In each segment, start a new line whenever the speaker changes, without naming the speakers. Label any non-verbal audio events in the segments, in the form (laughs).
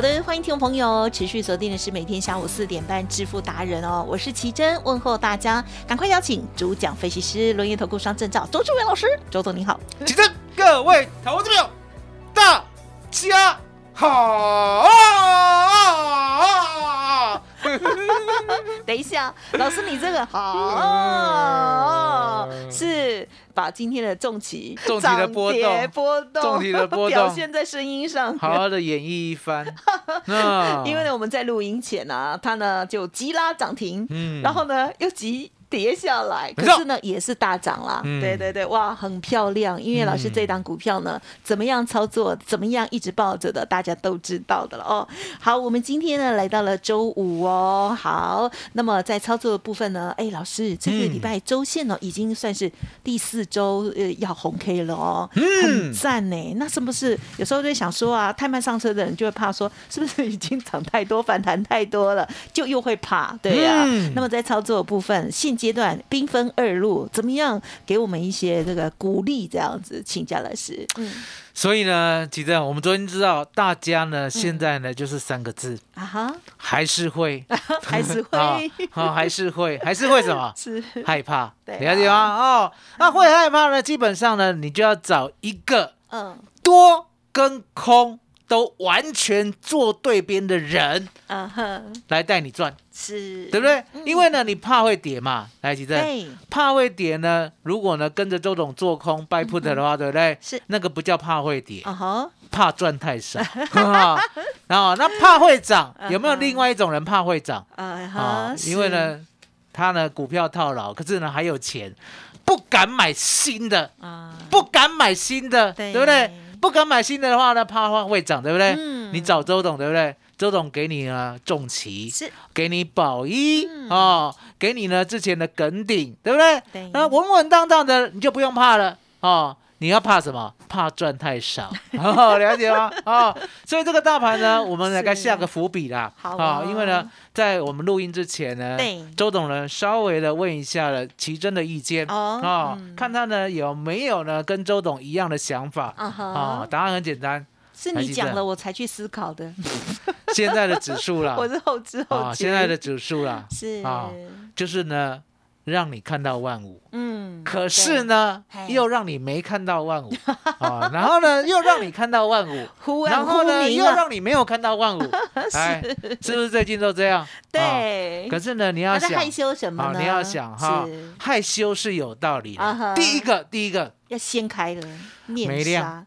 好的，欢迎听众朋友持续锁定的是每天下午四点半致富达人哦，我是奇珍，问候大家，赶快邀请主讲分析师轮研投顾商证照周志伟老师，周总你好，
奇珍，各位投资朋友，大家好。(laughs) (laughs)
等一下，老师你这个好是把今天的重旗、
重旗的波动、
波动、
重旗的波动
表现在声音上，
好好的演绎一番。(laughs)
因为呢，我们在录音前呢，它呢就急拉涨停，嗯，然后呢又急。跌下来，可是呢也是大涨啦。对对对，哇，很漂亮。音乐老师这档股票呢，怎么样操作？怎么样一直抱着的？大家都知道的了哦。好，我们今天呢来到了周五哦。好，那么在操作的部分呢，哎，老师这个礼拜周线呢已经算是第四周呃要红 K 了哦，很赞呢。那是不是有时候就想说啊，太慢上车的人就会怕说，是不是已经涨太多，反弹太多了，就又会怕，对呀。那么在操作的部分，现阶段兵分二路，怎么样给我们一些这个鼓励？这样子，请教老师。
嗯，所以呢，其实我们昨天知道，大家呢现在呢就是三个字啊哈，还是会，(laughs)
还是会，
好，(laughs) 还是会，还是会什么？(laughs)
是
害怕，对了解吗？哦，那会害怕呢，基本上呢，你就要找一个嗯多跟空。都完全做对边的人，嗯哼，来带你赚，
是
对不对？因为呢，你怕会跌嘛，来吉正，怕会跌呢。如果呢跟着周董做空 buy put 的话，对不对？
是
那个不叫怕会跌，怕赚太少。然 (laughs) 后 (laughs) 那怕会涨，(laughs) 有没有另外一种人怕会涨？啊因为呢，他呢股票套牢，可是呢还有钱，不敢买新的，啊，不敢买新的，对不对？不敢买新的话呢，怕话会涨，对不对？嗯。你找周董，对不对？周董给你呢重旗，
是
给你保一哦，给你呢之前的梗顶，对不对？对。那稳稳当当的，你就不用怕了哦。你要怕什么？怕赚太少，哦 (laughs) 了解吗？啊，所以这个大盘呢，我们来该下个伏笔啦。
好啊，
因为呢，在我们录音之前呢，周董呢稍微的问一下了奇珍的意见哦，看他呢有没有呢跟周董一样的想法啊？答案很简单，
是你讲了我才去思考的。
现在的指数啦，(laughs)
我是后知后觉。
现在的指数啦，
是啊，
就是呢。让你看到万五，嗯，可是呢，又让你没看到万五啊，(laughs) 然后呢，又让你看到万五，(laughs) 然后呢，又让你没有看到万五，(laughs) 哎，是。不是最近都这样？
对。
可是呢，你要想
害羞什么
呢？你要想哈，害羞是有道理的。第一个，第一个。
要掀开了面纱。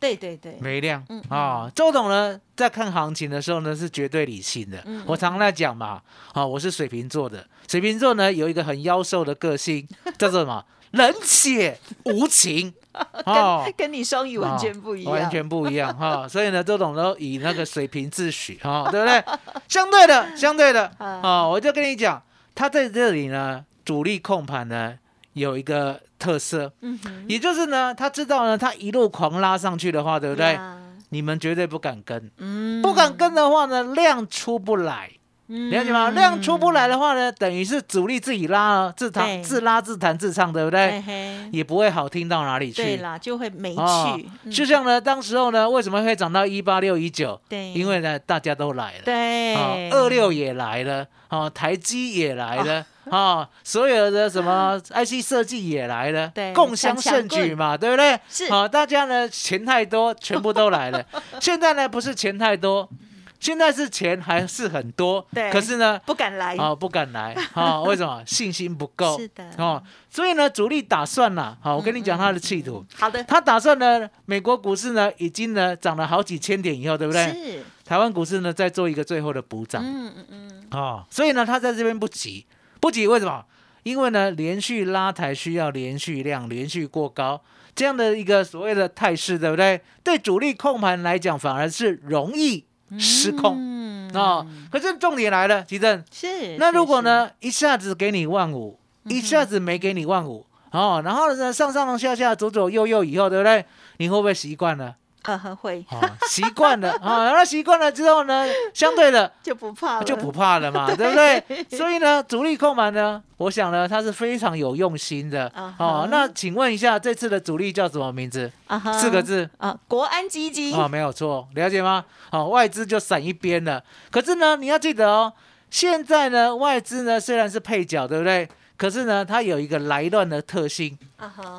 对对对，
没量啊！周董呢，在看行情的时候呢，是绝对理性的。我常在讲嘛，啊，我是水瓶座的，水瓶座呢有一个很妖兽的个性，(laughs) 叫做什么？冷血无情。(laughs)
哦，跟你双鱼完全不一样，
完全不一样哈。所以呢，周董都以那个水瓶自诩哈，对不对？(laughs) 相对的，相对的啊，我就跟你讲，他在这里呢，主力控盘呢。有一个特色，嗯，也就是呢，他知道呢，他一路狂拉上去的话，对不对？你们绝对不敢跟，嗯，不敢跟的话呢，量出不来，了解吗？量出不来的话呢，等于是主力自己拉了，自弹自拉自弹自唱，对不对？也不会好听到哪里去，
对啦，就会没趣。
就像呢，当时候呢，为什么会涨到一八六一九？
对，
因为呢，大家都来了，
对，
二六也来了，哦，台积也来了。(laughs) 啊，所有的什么 IC 设计也来了，
对
共襄盛举嘛，对不对？
是。
好，大家呢钱太多，全部都来了。(laughs) 现在呢不是钱太多。现在是钱还是很多，(laughs)
对，
可是呢
不敢来，
哦，不敢来，哦，为什么？信心不够，
是的，
哦，所以呢，主力打算了，好，我跟你讲他的企图，
好的，
他打算呢，美国股市呢已经呢涨了好几千点以后，对不对？
是，
台湾股市呢再做一个最后的补涨，嗯嗯嗯，哦，所以呢，他在这边不急，不急，为什么？因为呢，连续拉抬需要连续量，连续过高这样的一个所谓的态势，对不对？对主力控盘来讲，反而是容易。失控哦，可是重点来了，吉正
是
那如果呢一下子给你万五，一下子没给你万五哦，然后呢上上下下左左右右以后，对不对？你会不会习惯了？
啊，会
习惯了啊，那习惯了之后呢，(laughs) 相对的
就不怕，
就不怕了嘛，对不对？所以呢，主力控盘呢，我想呢，他是非常有用心的哦。那请问一下，这次的主力叫什么名字？四个字
啊，国安基金
啊，没有错，了解吗？好，外资就闪一边了。可是呢，你要记得哦，现在呢，外资呢虽然是配角，对不对？可是呢，它有一个来乱的特性，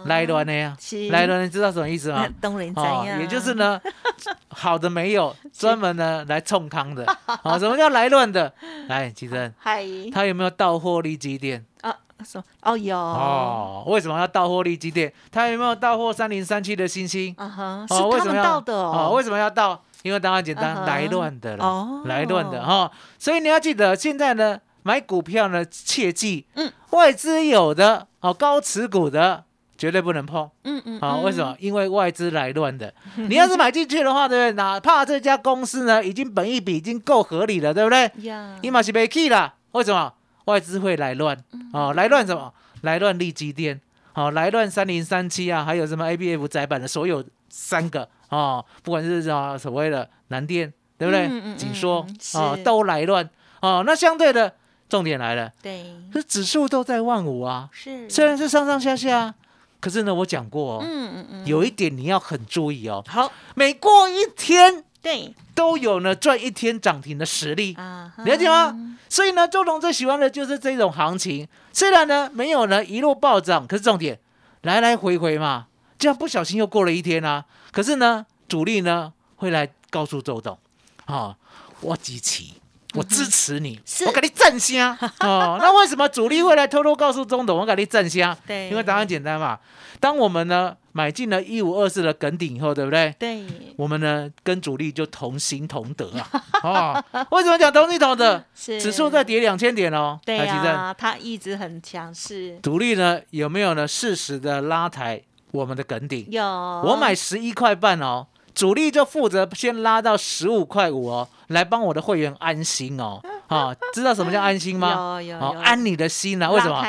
来乱的呀，来乱，你知道什么意思吗？(laughs)
东人怎样？
也就是呢，(laughs) 好的没有，专门呢来冲康的。好，(laughs) 什么叫来乱的？来，吉珍，
嗨，
他有没有到货利基店？啊，
说哦有
哦，为什么要到货利基店？他有没有到货三零三七的星星？啊
哈，是他们到的哦。
为什么要到？因为当然简单，来乱的了，来乱的哈。所以你要记得，现在呢。买股票呢，切记，嗯，外资有的，好高持股的，绝对不能碰，嗯嗯，好，为什么？因为外资来乱的，你要是买进去的话，对不对？哪怕这家公司呢，已经本一比已经够合理了，对不对？呀，你马是被 key 了，为什么？外资会来乱，哦，来乱什么？来乱利基电，好，来乱三零三七啊，还有什么 A B F 窄板的所有三个，哦，不管是啊所谓的南电，对不对？紧缩，啊，都来乱，哦，那相对的。重点来了，
对，
这指数都在万五啊，
是，
虽然是上上下下，可是呢，我讲过哦，嗯嗯嗯，有一点你要很注意哦，
好，
每过一天，
对，
都有呢赚一天涨停的实力。啊，了解吗？所以呢，周董最喜欢的就是这种行情，虽然呢没有呢一路暴涨，可是重点来来回回嘛，这样不小心又过了一天啊，可是呢，主力呢会来告诉周董，啊，我集齐。我支持你，我给你赞香哦。那为什么主力会来偷偷告诉中董我给你赞香？
对，
因为答案简单嘛。当我们呢买进了一五二四的梗顶以后，对不对？
对，
我们呢跟主力就同心同德啊。(laughs) 哦，为什么讲同心同德？是指数在跌两千点哦。
对啊，它一直很强势。
主力呢有没有呢适时的拉抬我们的梗顶？
有，
我买十一块半哦。主力就负责先拉到十五块五哦，来帮我的会员安心哦，(laughs) 啊，知道什么叫安心
吗？有有有，
安你的心呐？为什么？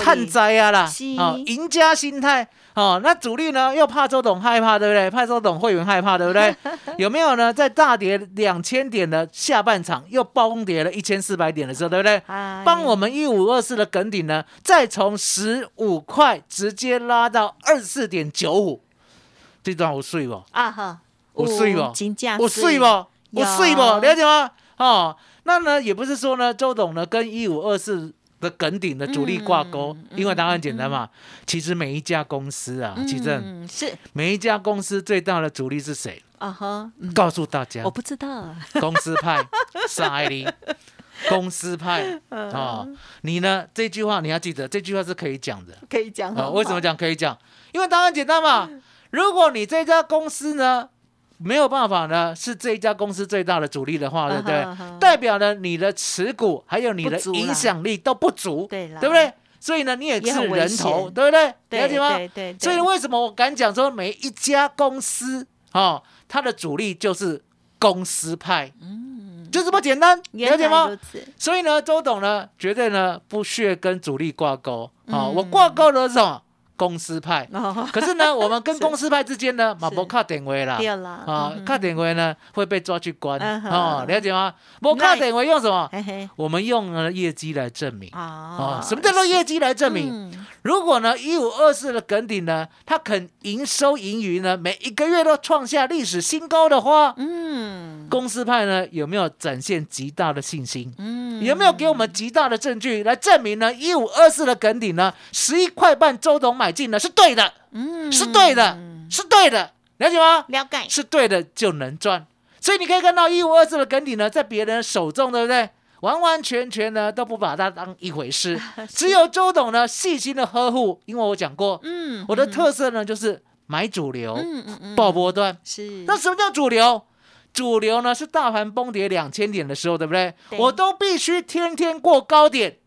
看灾啊啦，啊，赢家心态哦。那主力呢又怕周董害怕，对不对？怕周董会员害怕，对不对？(laughs) 有没有呢？在大跌两千点的下半场又崩跌了一千四百点的时候，对不对？帮我们一五二四的梗顶呢，再从十五块直接拉到二十四点九五。这段我睡不？啊哈，我睡不？我睡不？我睡不？了解吗？哦，那呢也不是说呢，周董呢跟一五二四的梗顶的主力挂钩，因为答案简单嘛。其实每一家公司啊，其实
是
每一家公司最大的主力是谁？啊哈，告诉大家，
我不知道。
公司派 (laughs) 是艾利，公司派啊，你呢？这句话你要记得，这句话是可以讲的，
可以讲
啊。为什么讲可以讲？因为答案简单嘛。如果你这家公司呢没有办法呢，是这一家公司最大的主力的话，对不对？代表呢你的持股还有你的影响力都不足，对不对？所以呢你也是人头，对不对？了解吗？对。所以为什么我敢讲说每一家公司啊，它的主力就是公司派，嗯，就这么简单，了解吗？所以呢，周董呢绝对呢不屑跟主力挂钩啊，我挂钩的什么？公司派，可是呢，我们跟公司派之间呢，(laughs) 马不卡点位啦，啊，卡点位呢会被抓去关，哦，了解吗？不卡点位用什么？我们用了业绩来证明，啊，什么叫做业绩来证明？如果呢一五二四的耿鼎呢，他肯营收盈余呢，每一个月都创下历史新高的话，嗯，公司派呢有没有展现极大的信心？嗯，有没有给我们极大的证据来证明呢？一五二四的耿鼎呢，十一块半周董买进呢是对的，嗯，是对的，是对的，了解吗？
了解，
是对的就能赚。所以你可以看到一五二四的梗底呢，在别人手中，对不对？完完全全呢都不把它当一回事，(laughs) 只有周董呢细心的呵护。因为我讲过，嗯，我的特色呢就是买主流，嗯嗯嗯，爆波段是。那什么叫主流？主流呢是大盘崩跌两千点的时候，对不对？我都必须天天过高点，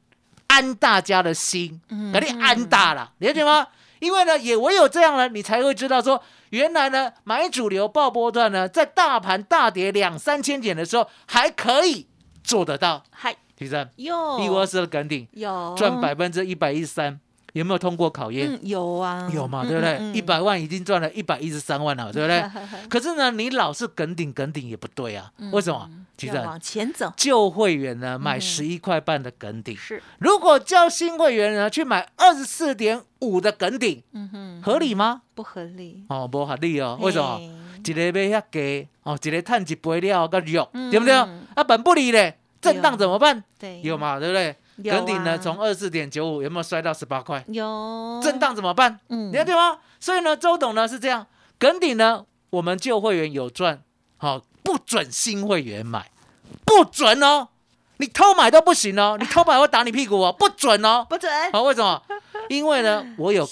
安大家的心，肯定安大了，了解吗？因为呢，也唯有这样呢，你才会知道说，原来呢买主流爆波段呢，在大盘大跌两三千点的时候还可以。做得到，嗨，提升，有。一五二四的梗顶，有。赚百分之一百一十三，有没有通过考验？
有啊，
有嘛，对不对？一百万已经赚了一百一十三万了，对不对？可是呢，你老是梗顶梗顶也不对啊，为什么？
提升往前走，
旧会员呢买十一块半的梗顶，是如果叫新会员呢去买二十四点五的梗顶，嗯哼，合理吗？
不合理
哦，不合理哦，为什么？一个买遐低哦，一个赚一倍了个肉，对不对？啊，本不理嘞，震荡怎么办？对，有嘛，对不对？梗顶呢，从二四点九五有没有摔到十八块？
有。
震荡怎么办？嗯，了解吗？所以呢，周董呢是这样，梗顶呢，我们旧会员有赚，好，不准新会员买，不准哦，你偷买都不行哦，你偷买我打你屁股哦，(laughs) 不准哦，
不准。
好，为什么？因为呢，(laughs) 我有。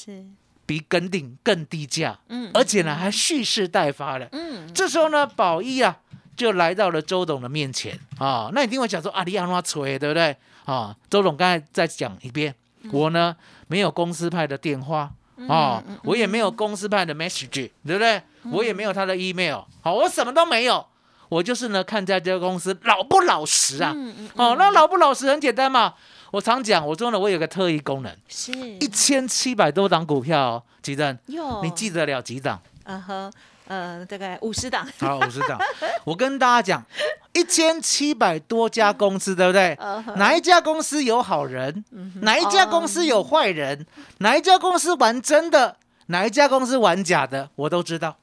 比梗顶更低价，嗯，而且呢还蓄势待发了，嗯，这时候呢宝一啊就来到了周董的面前啊，那你听我讲说啊，你让他吹，对不对？啊，周总刚才再讲一遍，我呢没有公司派的电话啊，我也没有公司派的 message，对不对？我也没有他的 email，好，我什么都没有，我就是呢看在这家公司老不老实啊，嗯嗯，哦，那老不老实很简单嘛。我常讲，我说呢，我有个特异功能，是一千七百多档股票，几张？你记得了几档？啊
呵，呃，大概五十档。
好，五十档。我跟大家讲，一千七百多家公司，对不对？哪一家公司有好人？哪一家公司有坏人？哪一家公司玩真的？哪一家公司玩假的？我都知道，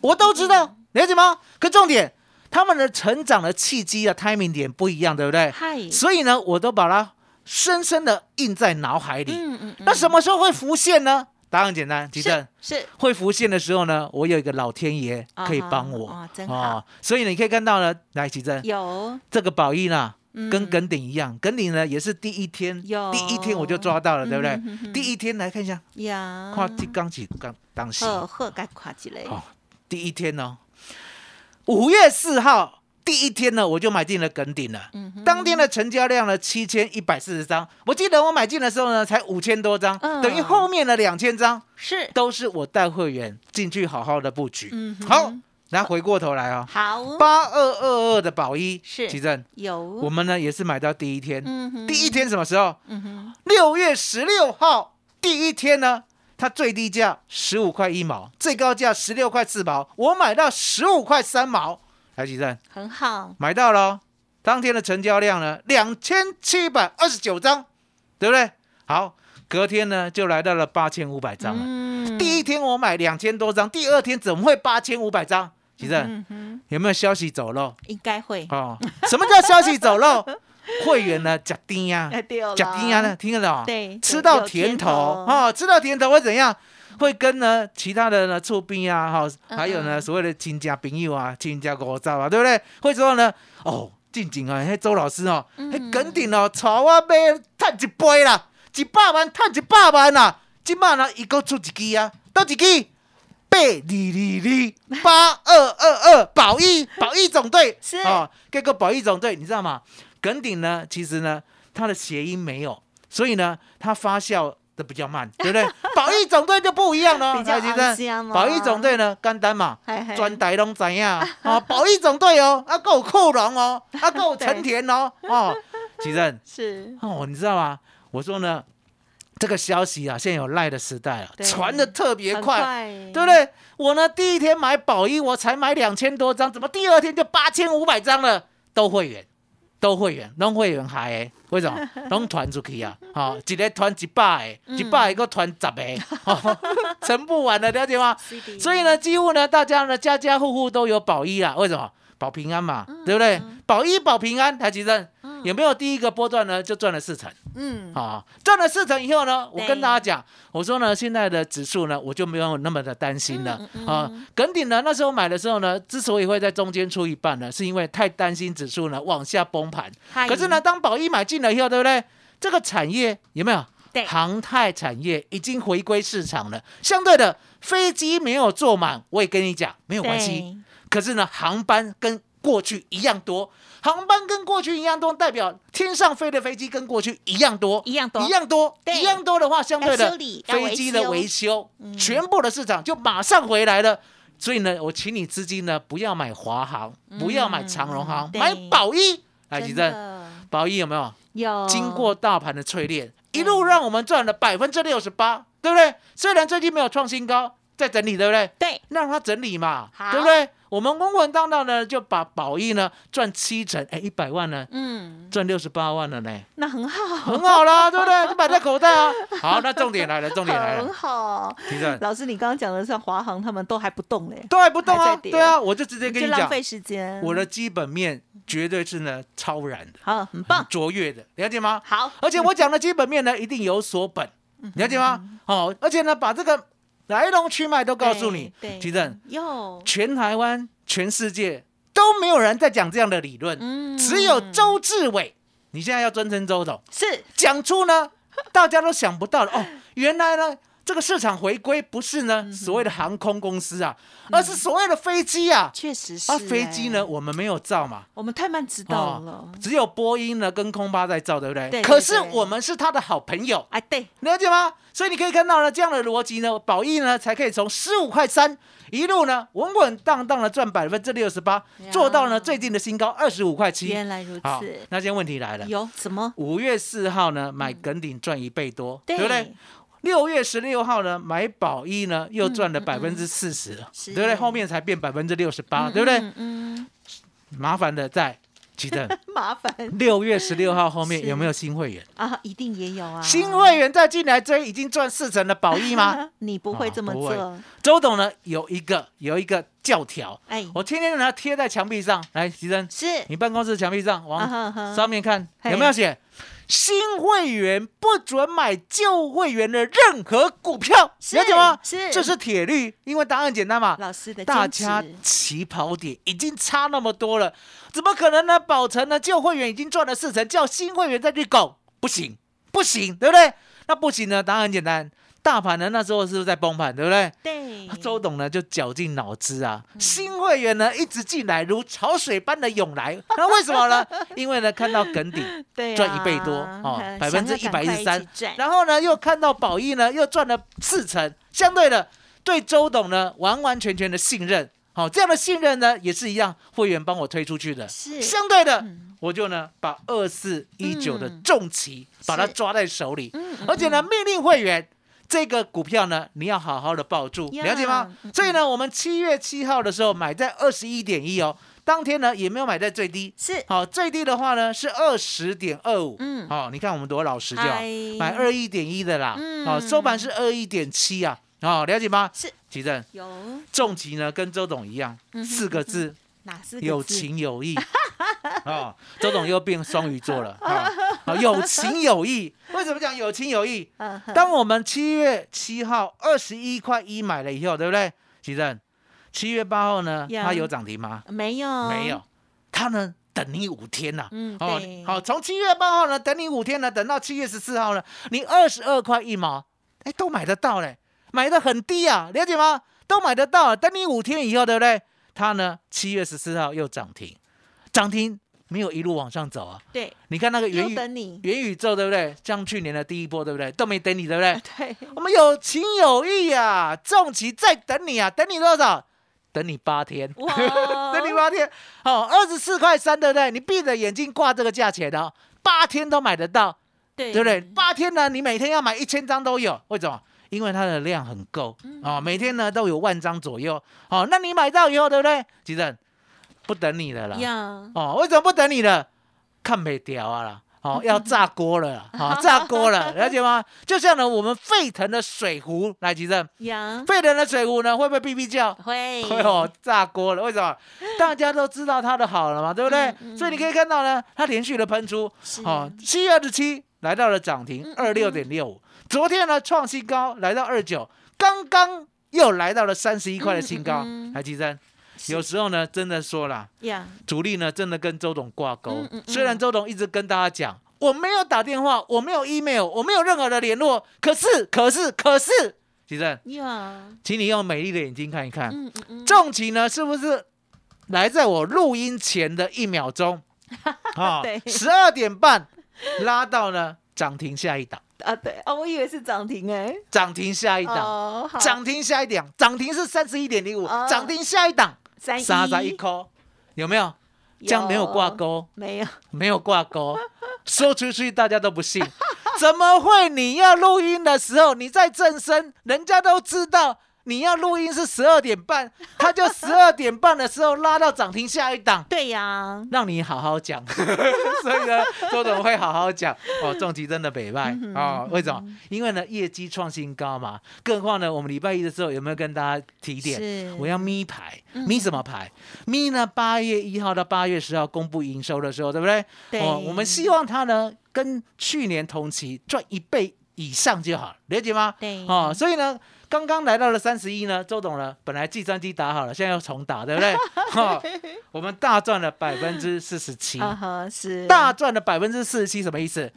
我都知道，了解吗？可重点，他们的成长的契机啊，timing 点不一样，对不对？嗨。所以呢，我都把它。深深的印在脑海里。嗯嗯。那什么时候会浮现呢？答案简单，吉正是会浮现的时候呢。我有一个老天爷可以帮我。啊。所以你可以看到呢，来，吉正
有
这个宝益呢，跟耿鼎一样。耿鼎呢也是第一天，第一天我就抓到了，对不对？第一天来看一下。呀。跨起刚起刚当时。
呵呵，该跨起来。
好，第一天哦，五月四号。第一天呢，我就买进了梗顶了。嗯，当天的成交量呢，七千一百四十张。我记得我买进的时候呢，才五千多张，等于后面的两千张是都是我带会员进去好好的布局。嗯，好，那回过头来啊，
好，
八二二二的宝一是奇正
有，
我们呢也是买到第一天。嗯第一天什么时候？嗯哼，六月十六号第一天呢，它最低价十五块一毛，最高价十六块四毛，我买到十五块三毛。台积电
很好，
买到了。当天的成交量呢，两千七百二十九张，对不对？好，隔天呢就来到了八千五百张了。嗯，第一天我买两千多张，第二天怎么会八千五百张？其正有没有消息走漏？
应该会哦。
什么叫消息走漏？(laughs) 会员呢假丁呀，假丁呀呢？听得懂？
对，
吃到甜头啊，吃到甜头会怎样？会跟呢其他的呢厝边啊，哈，还有呢所谓的亲家朋友啊，亲家国照啊，对不对？会说呢，哦，静静啊，那周老师哦，那肯定哦，炒啊买赚一倍啦，一百万赚一百万啦，今晚呢一个出一支啊，倒一支八二二二八二二二保益保益总队是啊，这个保益总队你知道吗？耿鼎呢，其实呢，它的谐音没有，所以呢，它发酵。这比较慢，(laughs) 对不对？保育总队就不一样了，(laughs)
比较香
保育总队呢，简单嘛，专台拢知呀。啊，(laughs) 保育总队哦，啊够库龙哦，啊够成田哦，哦，奇正
是
哦，你知道吗？我说呢，这个消息啊，现在有赖的时代啊，传的特别快，对不对？我呢，第一天买保益，我才买两千多张，怎么第二天就八千五百张了？都会员。都会员，拢会员害诶，为什么？(laughs) 拢团出去啊，哦，一个团一百个，一百个团十个，存 (laughs) 不完的，了解吗？所以呢，几乎呢，大家呢，家家户户都有保一啊。为什么？保平安嘛，对不对？保一保平安，台积电有没有第一个波段呢？就赚了四成。嗯，好，赚了四成以后呢，我跟大家讲，我说呢，现在的指数呢，我就没有那么的担心了。啊，耿鼎呢，那时候买的时候呢，之所以会在中间出一半呢，是因为太担心指数呢往下崩盘。可是呢，当宝一买进了以后，对不对？这个产业有没有？
对，
航太产业已经回归市场了。相对的，飞机没有坐满，我也跟你讲没有关系。可是呢，航班跟过去一样多，航班跟过去一样多，代表天上飞的飞机跟过去一样多，
一样多，
一样多，一样多的话，相对的飞机的维修，全部的市场就马上回来了。所以呢，我请你资金呢不要买华航，不要买长荣航，买宝一。来，吉正，宝一有没有？
有。
经过大盘的淬炼，一路让我们赚了百分之六十八，对不对？虽然最近没有创新高。在整理对不对？
对，
让它整理嘛，对不对？我们稳稳当当的就把宝益呢赚七成，哎，一百万呢，嗯，赚六十八万了呢，
那很好，
很好啦，对不对？就摆在口袋啊。(laughs) 好，那重点来了，重点来了，
很好。老师，你刚刚讲的像华航，他们都还不动嘞，
都还不动啊，对啊，我就直接跟你讲，
浪费时间。
我的基本面绝对是呢超然的，
好，很棒，
卓越的，了解吗？
好，
而且我讲的基本面呢一定有所本，了解吗？好，而且呢把这个。来龙去脉都告诉你，对正，有，全台湾、全世界都没有人在讲这样的理论，只有周志伟，你现在要尊称周总，
是
讲出呢，大家都想不到的哦，原来呢。这个市场回归不是呢所谓的航空公司啊，而是所谓的飞机啊。
确实是。
而飞机呢，我们没有造嘛。
我们太慢知道了。
只有波音呢跟空巴在造，对不对？对。可是我们是他的好朋友。
哎，对。
了解吗？所以你可以看到呢，这样的逻辑呢，宝益呢才可以从十五块三一路呢稳稳当当的赚百分之六十八，做到呢最近的新高二十五块七。
原来如此。
那现在问题来了。
有什么？
五月四号呢买耿鼎赚一倍多，对不对？六月十六号呢，买宝一呢，又赚了百分之四十，对不对？后面才变百分之六十八，对不对？嗯，麻烦的在，记得 (laughs)
麻烦。
六月十六号后面有没有新会员
啊？一定也有啊。
新会员再进来追，已经赚四成的宝一吗？(laughs)
你不会这么做。
周董呢，有一个有一个教条，哎，我天天呢贴在墙壁上，来，吉珍，
是
你办公室墙壁上往上面看，有没有写？新会员不准买旧会员的任何股票，了解吗？
是，
这是铁律，因为答案简单嘛。
老师的
大家起跑点已经差那么多了，怎么可能呢？宝成呢，旧会员已经赚了四成，叫新会员再去搞，不行，不行，对不对？那不行呢？答案很简单。大盘呢，那时候是不是在崩盘，对不对？
对。
周董呢就绞尽脑汁啊，新会员呢一直进来如潮水般的涌来，那为什么呢？(laughs) 因为呢看到梗底赚一倍多哦，百分之一百一十三，然后呢又看到宝益呢又赚了四成，相对的对周董呢完完全全的信任，好这样的信任呢也是一样，会员帮我推出去的，
是。
相对的，我就呢把二四一九的重旗把它抓在手里，而且呢命令会员。这个股票呢，你要好好的抱住，了解吗？所以呢，我们七月七号的时候买在二十一点一哦，当天呢也没有买在最低，
是。
好最低的话呢是二十点二五，嗯，好，你看我们多老实就买二一点一的啦，嗯。好收盘是二一点七啊，好了解吗？
是，
奇正。
有。
重疾呢跟周董一样，四个字。有情有义啊，周董又变双鱼座了啊！(laughs) 有情有义，为什么讲有情有义？当我们七月七号二十一块一买了以后，对不对？其正，七月八号呢，它有涨停吗？
没有，
没有。它呢，等你五天呐。嗯，哦，好，从七月八号呢，等你五天呢，等到七月十四号呢，你二十二块一毛，哎，都买得到嘞，买的很低啊，了解吗？都买得到，等你五天以后，对不对？它呢，七月十四号又涨停，涨停没有一路往上走啊。
对，
你看那个元宇元宇宙，对不对？像去年的第一波，对不对？都没等你，对不对？(laughs)
对，
我们有情有义啊，重旗在等你啊，等你多少？等你八天，(laughs) 等你八天。好，二十四块三，对不对？你闭着眼睛挂这个价钱的，八天都买得到，
对，
对不对？八天呢，你每天要买一千张都有，为什么？因为它的量很够啊，每天呢都有万张左右。好，那你买到以后，对不对？吉正不等你的了。哦，为什么不等你了？看没掉啊啦，哦，(laughs) 要炸锅了，好 (laughs) 炸锅了，了解吗？就像呢，我们沸腾的水壶，来吉正，沸腾的水壶呢，会不会哔哔叫？
会，
会哦，炸锅了。为什么？大家都知道它的好了嘛，对不对？所以你可以看到呢，它连续的喷出，好，七月二十七来到了涨停二六点六五，昨天呢创新高来到二九，刚刚又来到了三十一块的新高，来吉正。有时候呢，真的说了，主力呢真的跟周董挂钩。虽然周董一直跟大家讲，我没有打电话，我没有 email，我没有任何的联络。可是，可是，可是，吉正，请你用美丽的眼睛看一看，重旗呢是不是来在我录音前的一秒钟 (laughs)
啊？
十二点半拉到呢涨停下一档
啊？对啊，我以为是涨停哎，
涨停下一档，涨停下一档，涨停是三十一点零五，涨停下一档。
三
十一颗，有没有？这样没有挂钩，
没有，
没有挂钩，(laughs) 说出去大家都不信，怎么会？你要录音的时候，你在正身，人家都知道。你要录音是十二点半，他就十二点半的时候拉到涨停下一档。
对呀，
让你好好讲。(laughs) 所以呢，周总会好好讲哦。重疾真的北败啊？为什么？因为呢，业绩创新高嘛。更何况呢，我们礼拜一的时候有没有跟大家提点？我要咪牌，咪什么牌？咪呢？八月一号到八月十号公布营收的时候，对不对？
对。哦，
我们希望它呢，跟去年同期赚一倍以上就好，了解吗？
对。
哦，所以呢。刚刚来到了三十一呢，周董呢，本来计算机打好了，现在要重打，对不对？(laughs) 哈，我们大赚了百分之四十七，
是
大赚了百分之四十七，什么意思？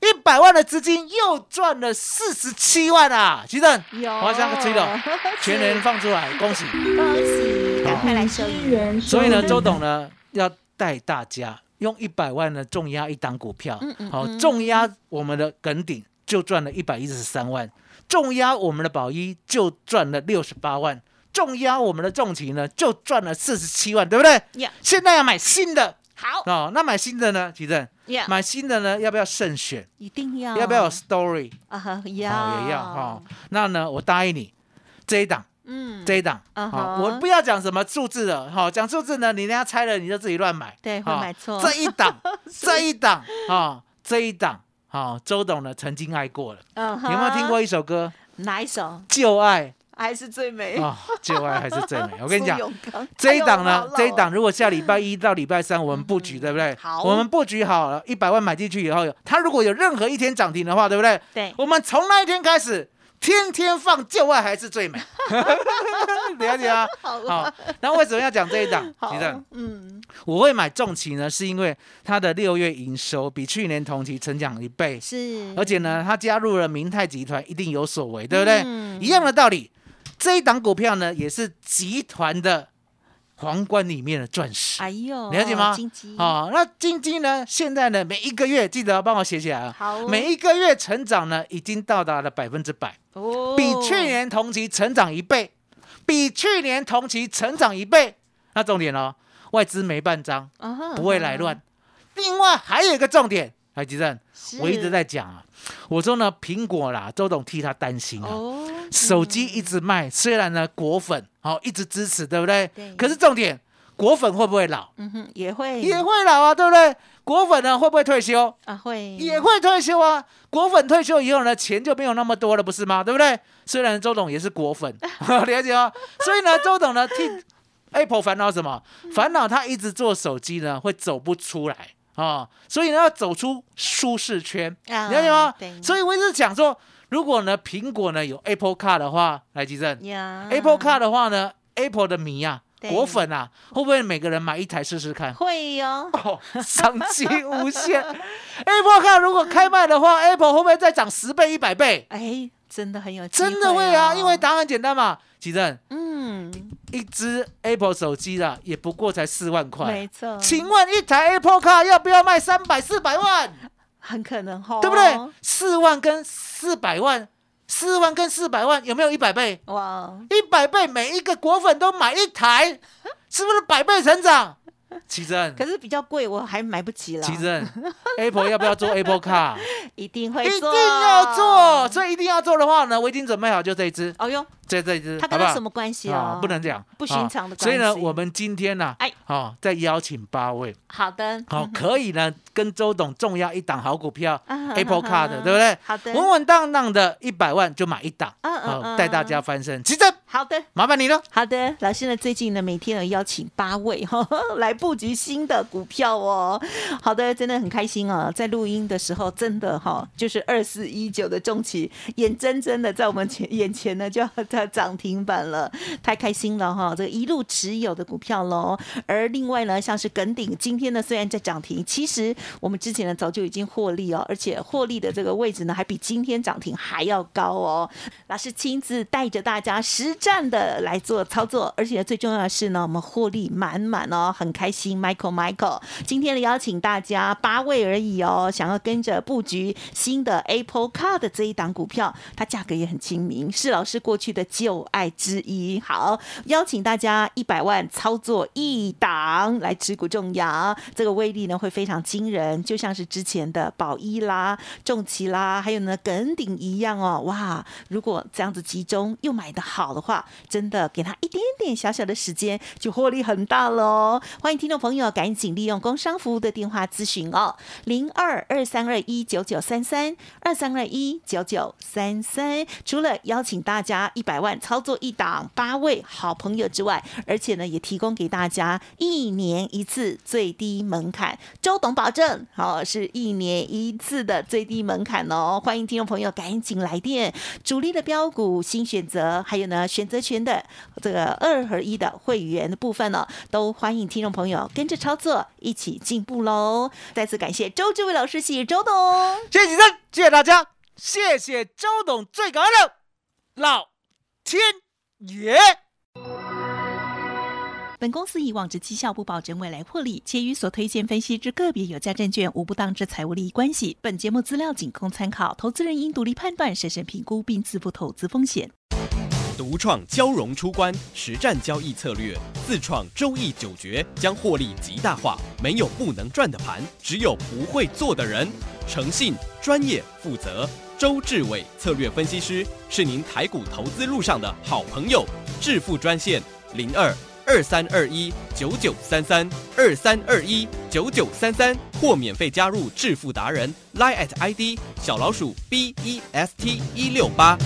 一百万的资金又赚了四十七万啊！齐正，
我
像个吹的，(laughs) 全年放出来，恭喜
恭喜，赶快来收银。
所以呢，周董呢要带大家用一百万呢重压一档股票，好，重压我们的梗顶就赚了一百一十三万。重压我们的宝一就赚了六十八万，重压我们的重旗呢就赚了四十七万，对不对？现在要买新的，
好
哦。那买新的呢？奇正，买新的呢要不要慎选？
一定要。
要不要有 story？
啊，
要也要哈。那呢，我答应你，这一档，嗯，这一档，好，我不要讲什么数字了，好，讲数字呢，你人家猜了你就自己乱买，
对，会买错。
这一档，(laughs) 这一档，啊，这一档。好，周董呢曾经爱过了，有没有听过一首歌？
哪一首？
旧爱
还是最美
啊？旧爱还是最美。(laughs) 我跟你讲，这一档呢，这一档如果下礼拜一到礼拜三我们布局，对不对？
好，
我们布局好了，一百万买进去以后，它如果有任何一天涨停的话，对不对？
对，
我们从那一天开始。天天放旧爱还是最美，(laughs) 了解啊？
好，
那为什么要讲这一档？其实，嗯，我会买重旗呢，是因为它的六月营收比去年同期成长一倍，
是，
而且呢，它加入了明泰集团，一定有所为，对不对？一样的道理，这一档股票呢，也是集团的。皇冠里面的钻石，
哎呦，
了解吗？
金鸡，
好，那金鸡呢？现在呢，每一个月记得要帮我写起来啊。
好，
每一个月成长呢，已经到达了百分之百，哦，比去年同期成长一倍，比去年同期成长一倍。那重点哦，外资没半张，不会来乱。另外还有一个重点，来吉正，我一直在讲啊，我说呢，苹果啦，周董替他担心啊。手机一直卖，虽然呢果粉好一直支持，对不对？
对。
可是重点，果粉会不会老？
嗯哼，也会，
也会老啊，对不对？果粉呢会不会退休？
啊，会，
也会退休啊。果粉退休以后呢，钱就没有那么多了，不是吗？对不对？虽然周董也是果粉，(laughs) 了解吗？所以呢，周董呢替 Apple 烦恼什么？烦恼他一直做手机呢，会走不出来啊。所以呢，要走出舒适圈，了解吗？所以我一直讲说。如果呢，苹果呢有 Apple Car 的话，来吉正，Apple Car 的话呢，Apple 的迷啊，果粉啊，会不会每个人买一台试试看？
会哟，
商机无限。(laughs) Apple Car 如果开卖的话，Apple 会不会再涨十倍、一百倍？
哎，真的很有，
真的会啊，因为答案简单嘛，吉正，嗯，一只 Apple 手机啦，也不过才四万块，
没错。
请问一台 Apple Car 要不要卖三百、四百万？
很可能哈，
对不对？四万跟四百万，四万跟四百万有没有一百倍？哇，一百倍，每一个果粉都买一台，是不是百倍成长？(laughs) 奇珍，
可是比较贵，我还买不起了。
奇珍，Apple 要不要做 Apple Car？(laughs)
一定会，
一定要做。所以一定要做的话呢，我已经准备好就这一支。
哦哟，
这这一支，
它跟它什么关系啊？
不能讲，
不寻常的关系。
所以呢，我们今天呢，哎，好，再邀请八位。
好的，
好，可以呢，跟周董重要一档好股票，(laughs) Apple Car 的，对不对？
好的，
稳稳当当的一百万就买一档，嗯，带大家翻身。奇珍，
好的，
麻烦你了。
好的，老师呢，最近呢，每天有邀请八位哈来布局新的股票哦。好的，真的很开心哦，在录音的时候，真的哈，就是二四一九的重企，眼睁睁的在我们前眼前呢就要在涨停板了，太开心了哈！这一路持有的股票喽。而另外呢，像是耿鼎，今天呢虽然在涨停，其实我们之前呢早就已经获利哦，而且获利的这个位置呢还比今天涨停还要高哦。老师亲自带着大家实战的来做操作，而且最重要的是呢，我们获利满满哦，很开心。Michael Michael，今天呢邀请大家八位而已哦，想要跟着布局新的 Apple Car 的这一档股票，它价格也很亲民，是老师过去的旧爱之一。好，邀请大家一百万操作一档来持股重压，这个威力呢会非常惊人，就像是之前的宝一啦、重奇啦，还有呢耿鼎一样哦。哇，如果这样子集中又买的好的话，真的给他一点点小小的时间就获利很大喽。欢迎听众朋友赶紧利用工商服务的电话咨询哦，零二二三二一九九三三二三二一九九三三。除了邀请大家一百万操作一档八位好朋友之外，而且呢也提供给大家一年一次最低门槛，周董保证好是一年一次的最低门槛哦。欢迎听众朋友赶紧来电，主力的标股新选择，还有呢选择权的这个二合一的会员的部分呢，都欢迎听众朋友跟着操作一起进步喽。再次感谢周志伟老师，谢谢周董，
谢谢主持人，谢谢大家，谢谢周董，最感恩的老天爷。
本公司以往之绩效不保证未来获利，且与所推荐分析之个别有价证券无不当之财务利益关系。本节目资料仅供参考，投资人应独立判断、审慎评估并自负投资风险。
独创交融出关实战交易策略，自创周易九诀，将获利极大化。没有不能赚的盘，只有不会做的人。诚信、专业、负责，周志伟策略分析师是您台股投资路上的好朋友。致富专线零二。二三二一九九三三二三二一九九三三，或免费加入致富达人 Line at ID 小老鼠 B E S T 一六八。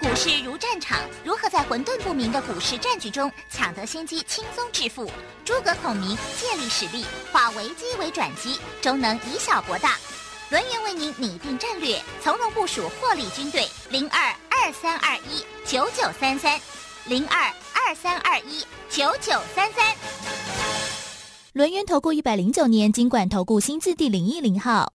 股市如战场，如何在混沌不明的股市战局中抢得先机，轻松致富？诸葛孔明借力使力，化危机为转机，终能以小博大。轮源为您拟定战略，从容部署获利军队。零二二三二一九九三三零二。二三二一九九三三，
轮源投顾一百零九年经管投顾新字第零一零号。